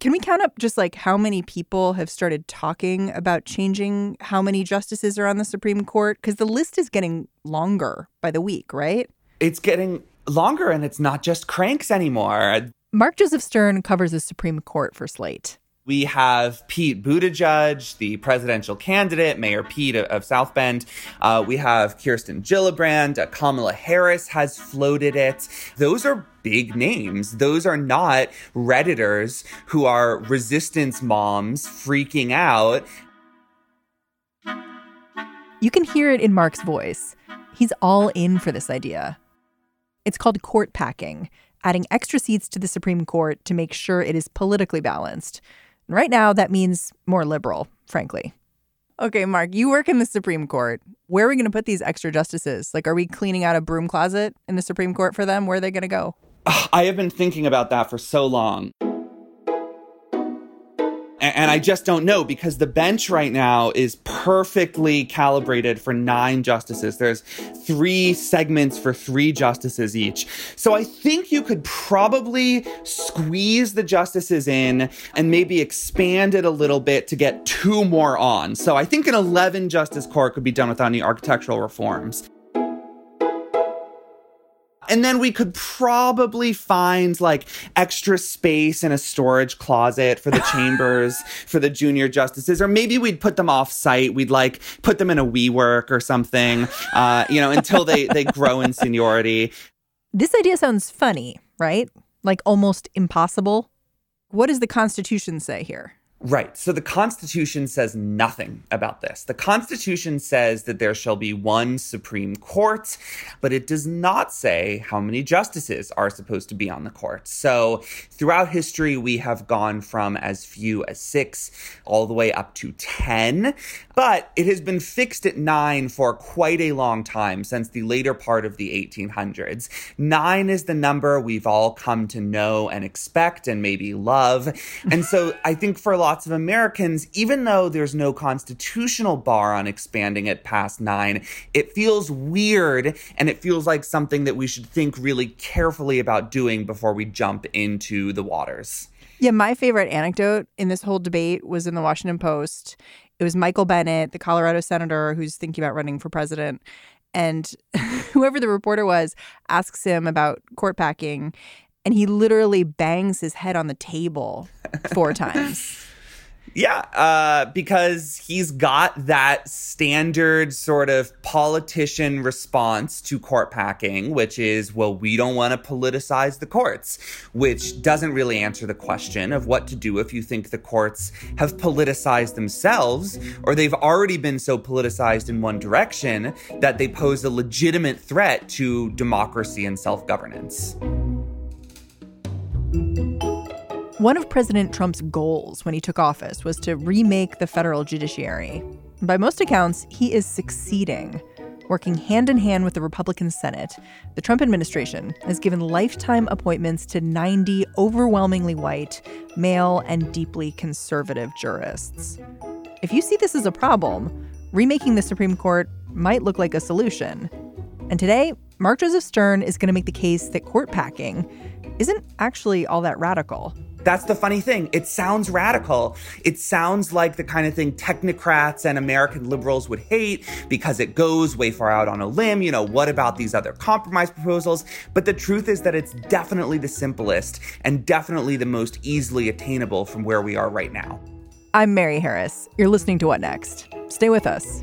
Can we count up just like how many people have started talking about changing how many justices are on the Supreme Court? Because the list is getting longer by the week, right? It's getting longer and it's not just cranks anymore. Mark Joseph Stern covers the Supreme Court for Slate. We have Pete Buttigieg, the presidential candidate, Mayor Pete of South Bend. Uh, we have Kirsten Gillibrand. Uh, Kamala Harris has floated it. Those are big names. Those are not Redditors who are resistance moms freaking out. You can hear it in Mark's voice. He's all in for this idea. It's called court packing, adding extra seats to the Supreme Court to make sure it is politically balanced. Right now, that means more liberal, frankly. Okay, Mark, you work in the Supreme Court. Where are we going to put these extra justices? Like, are we cleaning out a broom closet in the Supreme Court for them? Where are they going to go? I have been thinking about that for so long. And I just don't know because the bench right now is perfectly calibrated for nine justices. There's three segments for three justices each. So I think you could probably squeeze the justices in and maybe expand it a little bit to get two more on. So I think an 11 justice court could be done without any architectural reforms. And then we could probably find like extra space in a storage closet for the chambers for the junior justices, or maybe we'd put them off site. We'd like put them in a WeWork or something, uh, you know, until they they grow in seniority. This idea sounds funny, right? Like almost impossible. What does the Constitution say here? Right. So the Constitution says nothing about this. The Constitution says that there shall be one Supreme Court, but it does not say how many justices are supposed to be on the court. So throughout history, we have gone from as few as six all the way up to 10, but it has been fixed at nine for quite a long time since the later part of the 1800s. Nine is the number we've all come to know and expect and maybe love. And so I think for a lot lots of Americans, even though there's no constitutional bar on expanding it past nine, it feels weird and it feels like something that we should think really carefully about doing before we jump into the waters. Yeah, my favorite anecdote in this whole debate was in the Washington Post. It was Michael Bennet, the Colorado senator who's thinking about running for president. And whoever the reporter was asks him about court packing, and he literally bangs his head on the table four times. Yeah, uh, because he's got that standard sort of politician response to court packing, which is, well, we don't want to politicize the courts, which doesn't really answer the question of what to do if you think the courts have politicized themselves or they've already been so politicized in one direction that they pose a legitimate threat to democracy and self governance. One of President Trump's goals when he took office was to remake the federal judiciary. By most accounts, he is succeeding. Working hand in hand with the Republican Senate, the Trump administration has given lifetime appointments to 90 overwhelmingly white, male, and deeply conservative jurists. If you see this as a problem, remaking the Supreme Court might look like a solution. And today, Mark Joseph Stern is going to make the case that court packing isn't actually all that radical. That's the funny thing. It sounds radical. It sounds like the kind of thing technocrats and American liberals would hate because it goes way far out on a limb. You know, what about these other compromise proposals? But the truth is that it's definitely the simplest and definitely the most easily attainable from where we are right now. I'm Mary Harris. You're listening to What Next? Stay with us.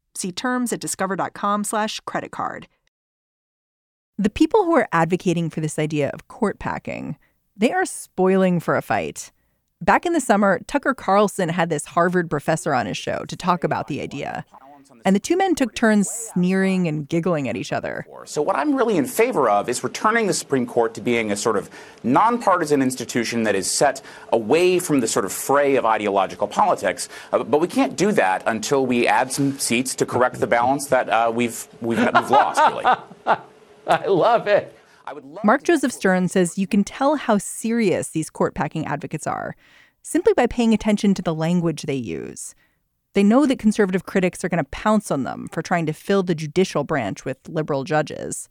See terms at discover.com/slash credit card. The people who are advocating for this idea of court packing, they are spoiling for a fight. Back in the summer, Tucker Carlson had this Harvard professor on his show to talk about the idea. And the two men took turns sneering and giggling at each other. So, what I'm really in favor of is returning the Supreme Court to being a sort of nonpartisan institution that is set away from the sort of fray of ideological politics. Uh, but we can't do that until we add some seats to correct the balance that uh, we've, we've, we've lost, really. I love it. Mark Joseph Stern says you can tell how serious these court packing advocates are simply by paying attention to the language they use. They know that conservative critics are going to pounce on them for trying to fill the judicial branch with liberal judges.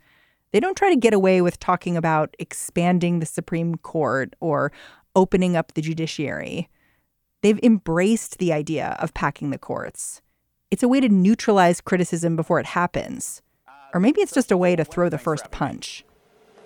They don't try to get away with talking about expanding the Supreme Court or opening up the judiciary. They've embraced the idea of packing the courts. It's a way to neutralize criticism before it happens. Or maybe it's just a way to throw the first punch.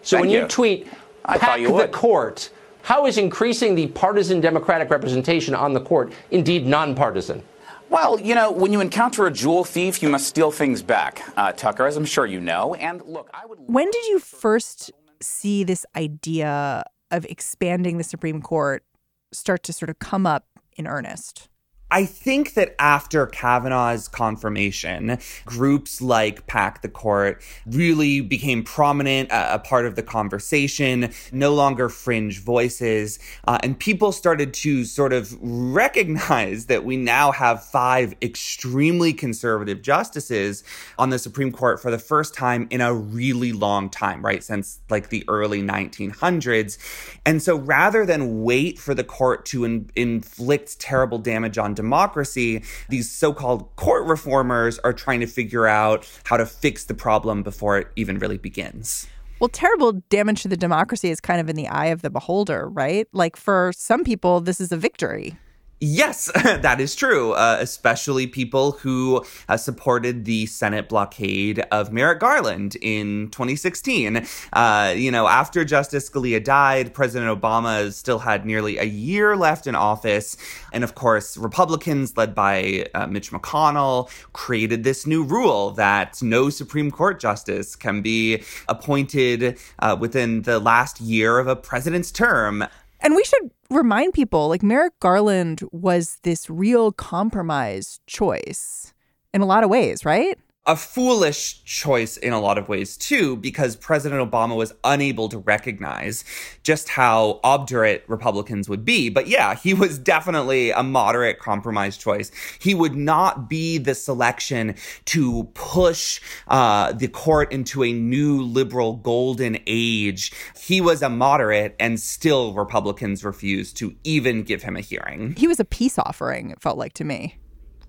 So Thank when you, you. tweet, I pack you the would. court, how is increasing the partisan Democratic representation on the court indeed nonpartisan? Well, you know, when you encounter a jewel thief, you must steal things back, uh, Tucker, as I'm sure you know. And look, I would. When did you first see this idea of expanding the Supreme Court start to sort of come up in earnest? I think that after Kavanaugh's confirmation, groups like Pack the Court really became prominent, uh, a part of the conversation, no longer fringe voices. Uh, and people started to sort of recognize that we now have five extremely conservative justices on the Supreme Court for the first time in a really long time, right? Since like the early 1900s. And so rather than wait for the court to in- inflict terrible damage on democracy, these so called court reformers are trying to figure out how to fix the problem before it even really begins. Well, terrible damage to the democracy is kind of in the eye of the beholder, right? Like for some people, this is a victory. Yes, that is true, uh, especially people who uh, supported the Senate blockade of Merrick Garland in 2016. Uh, you know, after Justice Scalia died, President Obama still had nearly a year left in office. And of course, Republicans, led by uh, Mitch McConnell, created this new rule that no Supreme Court justice can be appointed uh, within the last year of a president's term. And we should remind people like Merrick Garland was this real compromise choice in a lot of ways, right? A foolish choice in a lot of ways too, because President Obama was unable to recognize just how obdurate Republicans would be. But yeah, he was definitely a moderate compromise choice. He would not be the selection to push uh, the court into a new liberal golden age. He was a moderate, and still Republicans refused to even give him a hearing. He was a peace offering, it felt like to me.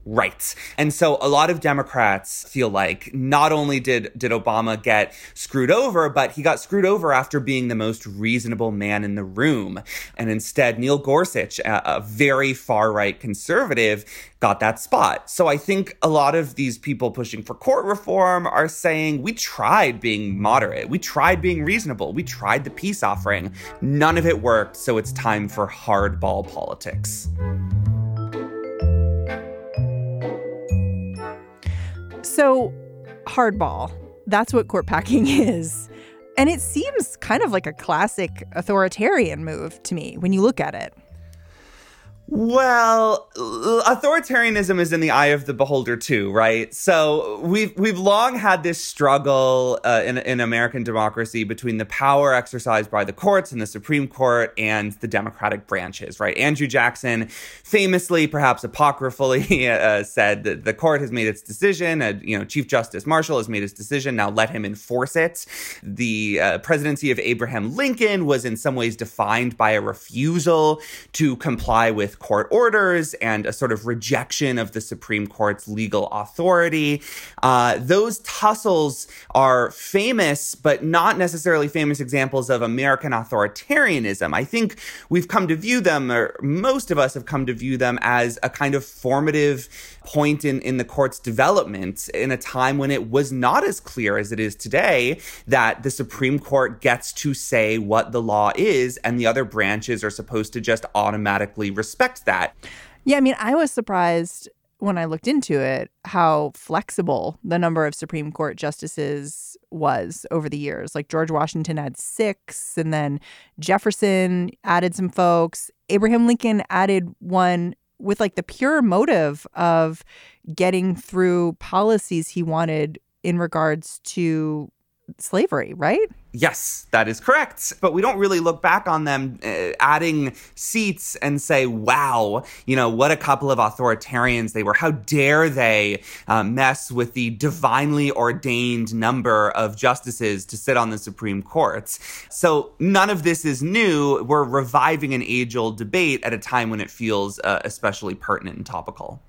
Right. And so a lot of Democrats feel like not only did did Obama get screwed over, but he got screwed over after being the most reasonable man in the room. And instead Neil Gorsuch, a, a very far right conservative, got that spot. So I think a lot of these people pushing for court reform are saying we tried being moderate. We tried being reasonable. We tried the peace offering. None of it worked, so it's time for hardball politics. So, hardball, that's what court packing is. And it seems kind of like a classic authoritarian move to me when you look at it. Well, authoritarianism is in the eye of the beholder too, right? So we've we've long had this struggle uh, in in American democracy between the power exercised by the courts and the Supreme Court and the democratic branches, right? Andrew Jackson famously, perhaps apocryphally, uh, said that the court has made its decision. Uh, you know, Chief Justice Marshall has made his decision. Now let him enforce it. The uh, presidency of Abraham Lincoln was in some ways defined by a refusal to comply with with court orders and a sort of rejection of the Supreme Court's legal authority. Uh, those tussles are famous, but not necessarily famous examples of American authoritarianism. I think we've come to view them, or most of us have come to view them as a kind of formative point in, in the court's development in a time when it was not as clear as it is today that the Supreme Court gets to say what the law is and the other branches are supposed to just automatically respect that. Yeah, I mean, I was surprised when I looked into it how flexible the number of Supreme Court justices was over the years. Like George Washington had six, and then Jefferson added some folks. Abraham Lincoln added one with like the pure motive of getting through policies he wanted in regards to slavery, right? Yes, that is correct. But we don't really look back on them uh, adding seats and say, wow, you know, what a couple of authoritarians they were. How dare they uh, mess with the divinely ordained number of justices to sit on the Supreme Court? So none of this is new. We're reviving an age old debate at a time when it feels uh, especially pertinent and topical.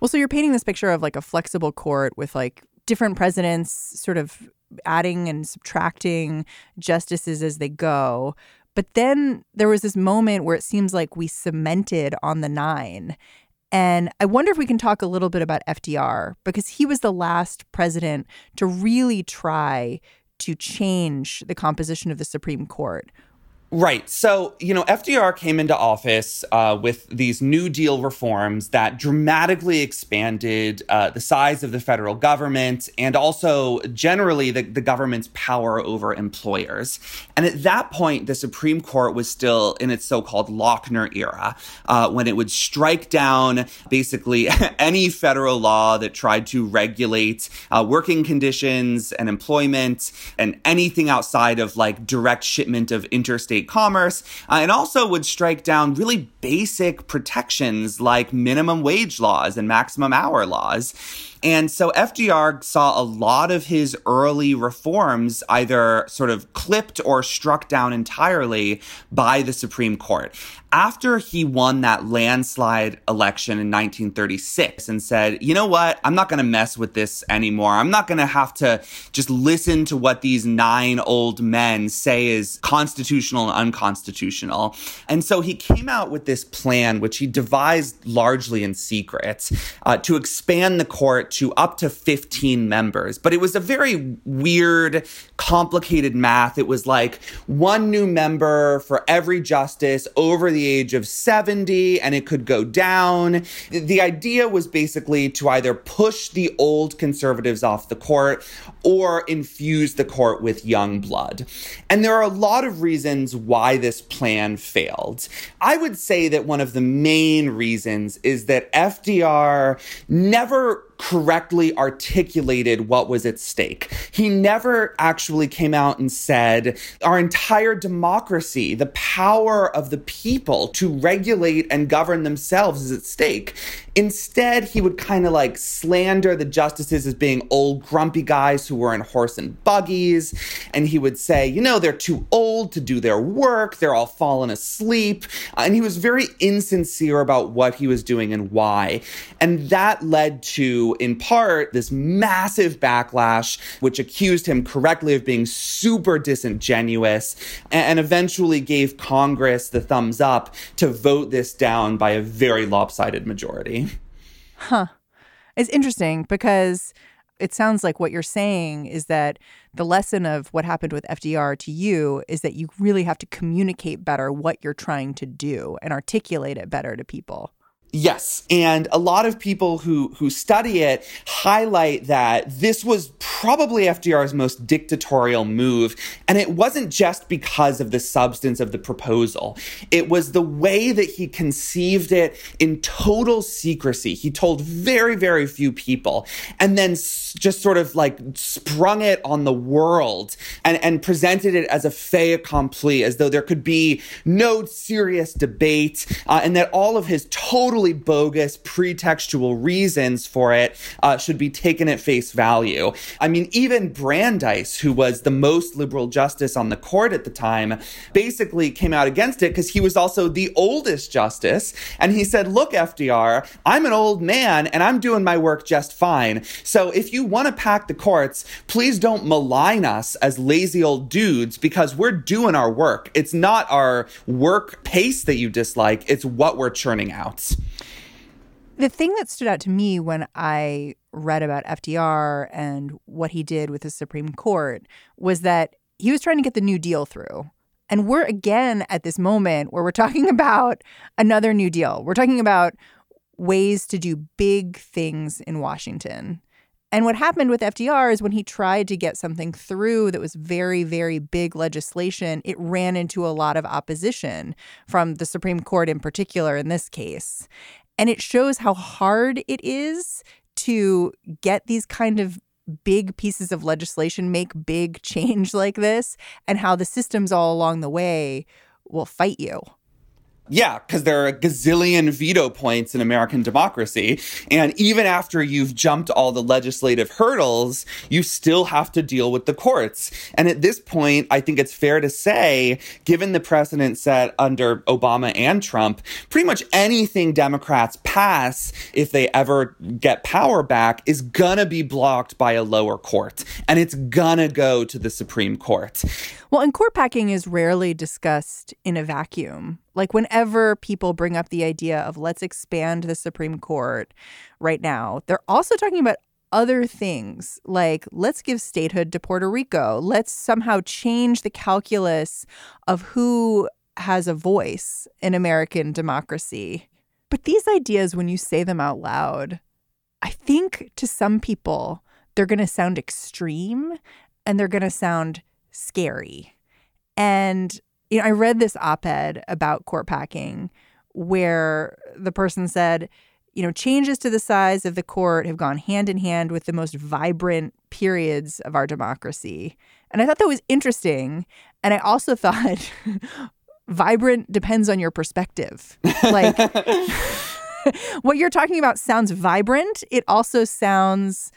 Well, so you're painting this picture of like a flexible court with like different presidents sort of adding and subtracting justices as they go. But then there was this moment where it seems like we cemented on the nine. And I wonder if we can talk a little bit about FDR because he was the last president to really try to change the composition of the Supreme Court. Right. So, you know, FDR came into office uh, with these New Deal reforms that dramatically expanded uh, the size of the federal government and also generally the, the government's power over employers. And at that point, the Supreme Court was still in its so called Lochner era, uh, when it would strike down basically any federal law that tried to regulate uh, working conditions and employment and anything outside of like direct shipment of interstate commerce, uh, and also would strike down really basic protections like minimum wage laws and maximum hour laws. And so FDR saw a lot of his early reforms either sort of clipped or struck down entirely by the Supreme Court. After he won that landslide election in 1936 and said, you know what, I'm not going to mess with this anymore. I'm not going to have to just listen to what these nine old men say is constitutional and unconstitutional. And so he came out with this plan, which he devised largely in secret, uh, to expand the court to up to 15 members. But it was a very weird, complicated math. It was like one new member for every justice over the age of 70, and it could go down. The idea was basically to either push the old conservatives off the court or infuse the court with young blood. And there are a lot of reasons why this plan failed. I would say that one of the main reasons is that FDR never correctly articulated what was at stake. He never actually came out and said, our entire democracy, the power of the people to regulate and govern themselves is at stake. Instead, he would kind of like slander the justices as being old, grumpy guys who were in horse and buggies. And he would say, you know, they're too old to do their work. They're all fallen asleep. Uh, and he was very insincere about what he was doing and why. And that led to, in part, this massive backlash, which accused him correctly of being super disingenuous and eventually gave Congress the thumbs up to vote this down by a very lopsided majority. Huh. It's interesting because it sounds like what you're saying is that the lesson of what happened with FDR to you is that you really have to communicate better what you're trying to do and articulate it better to people. Yes, and a lot of people who who study it highlight that this was probably FDR's most dictatorial move, and it wasn't just because of the substance of the proposal. It was the way that he conceived it in total secrecy. He told very very few people and then just sort of like sprung it on the world and and presented it as a fait accompli as though there could be no serious debate uh, and that all of his total totally bogus, pretextual reasons for it uh, should be taken at face value. I mean, even Brandeis, who was the most liberal justice on the court at the time, basically came out against it because he was also the oldest justice. And he said, Look, FDR, I'm an old man and I'm doing my work just fine. So if you want to pack the courts, please don't malign us as lazy old dudes because we're doing our work. It's not our work pace that you dislike, it's what we're churning out. The thing that stood out to me when I read about FDR and what he did with the Supreme Court was that he was trying to get the New Deal through. And we're again at this moment where we're talking about another New Deal. We're talking about ways to do big things in Washington. And what happened with FDR is when he tried to get something through that was very, very big legislation, it ran into a lot of opposition from the Supreme Court in particular in this case. And it shows how hard it is to get these kind of big pieces of legislation make big change like this and how the systems all along the way will fight you. Yeah, because there are a gazillion veto points in American democracy. And even after you've jumped all the legislative hurdles, you still have to deal with the courts. And at this point, I think it's fair to say, given the precedent set under Obama and Trump, pretty much anything Democrats pass, if they ever get power back, is gonna be blocked by a lower court. And it's gonna go to the Supreme Court. Well, and court packing is rarely discussed in a vacuum. Like, whenever people bring up the idea of let's expand the Supreme Court right now, they're also talking about other things like let's give statehood to Puerto Rico. Let's somehow change the calculus of who has a voice in American democracy. But these ideas, when you say them out loud, I think to some people, they're going to sound extreme and they're going to sound scary. And you know, I read this op-ed about court packing where the person said, you know, changes to the size of the court have gone hand in hand with the most vibrant periods of our democracy. And I thought that was interesting. And I also thought vibrant depends on your perspective. Like what you're talking about sounds vibrant. It also sounds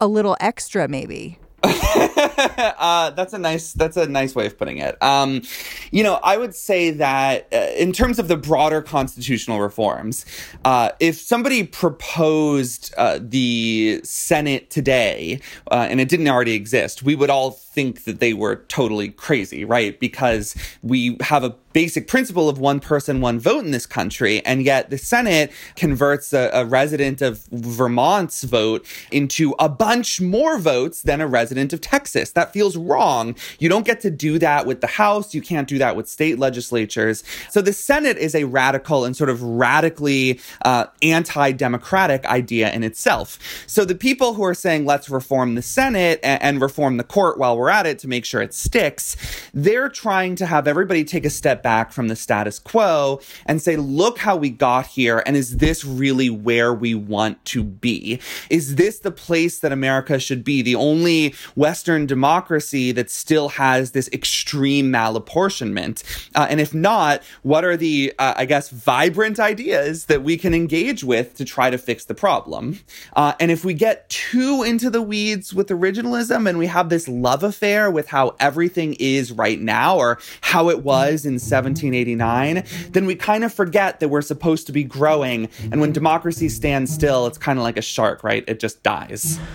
a little extra, maybe. uh, that's a nice that's a nice way of putting it. Um, you know, I would say that uh, in terms of the broader constitutional reforms, uh, if somebody proposed uh, the Senate today uh, and it didn't already exist, we would all think that they were totally crazy, right? Because we have a basic principle of one person, one vote in this country. And yet the Senate converts a, a, resident of Vermont's vote into a bunch more votes than a resident of Texas. That feels wrong. You don't get to do that with the House. You can't do that with state legislatures. So the Senate is a radical and sort of radically uh, anti democratic idea in itself. So the people who are saying, let's reform the Senate and, and reform the court while we're at it to make sure it sticks, they're trying to have everybody take a step back from the status quo and say, look how we got here. And is this really where we want to be? Is this the place that America should be? The only Western democracy that still has this extreme malapportionment? Uh, and if not, what are the, uh, I guess, vibrant ideas that we can engage with to try to fix the problem? Uh, and if we get too into the weeds with originalism and we have this love affair with how everything is right now or how it was in 1789, then we kind of forget that we're supposed to be growing. And when democracy stands still, it's kind of like a shark, right? It just dies.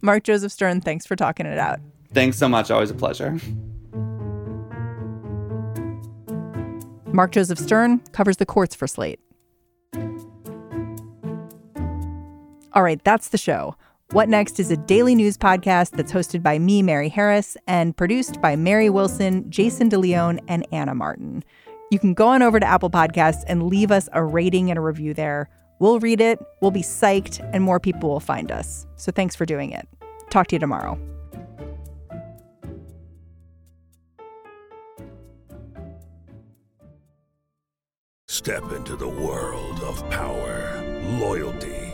Mark Joseph Stern, thanks for talking it out. Thanks so much. Always a pleasure. Mark Joseph Stern covers the courts for Slate. All right, that's the show. What Next is a daily news podcast that's hosted by me, Mary Harris, and produced by Mary Wilson, Jason DeLeon, and Anna Martin. You can go on over to Apple Podcasts and leave us a rating and a review there. We'll read it, we'll be psyched, and more people will find us. So thanks for doing it. Talk to you tomorrow. Step into the world of power, loyalty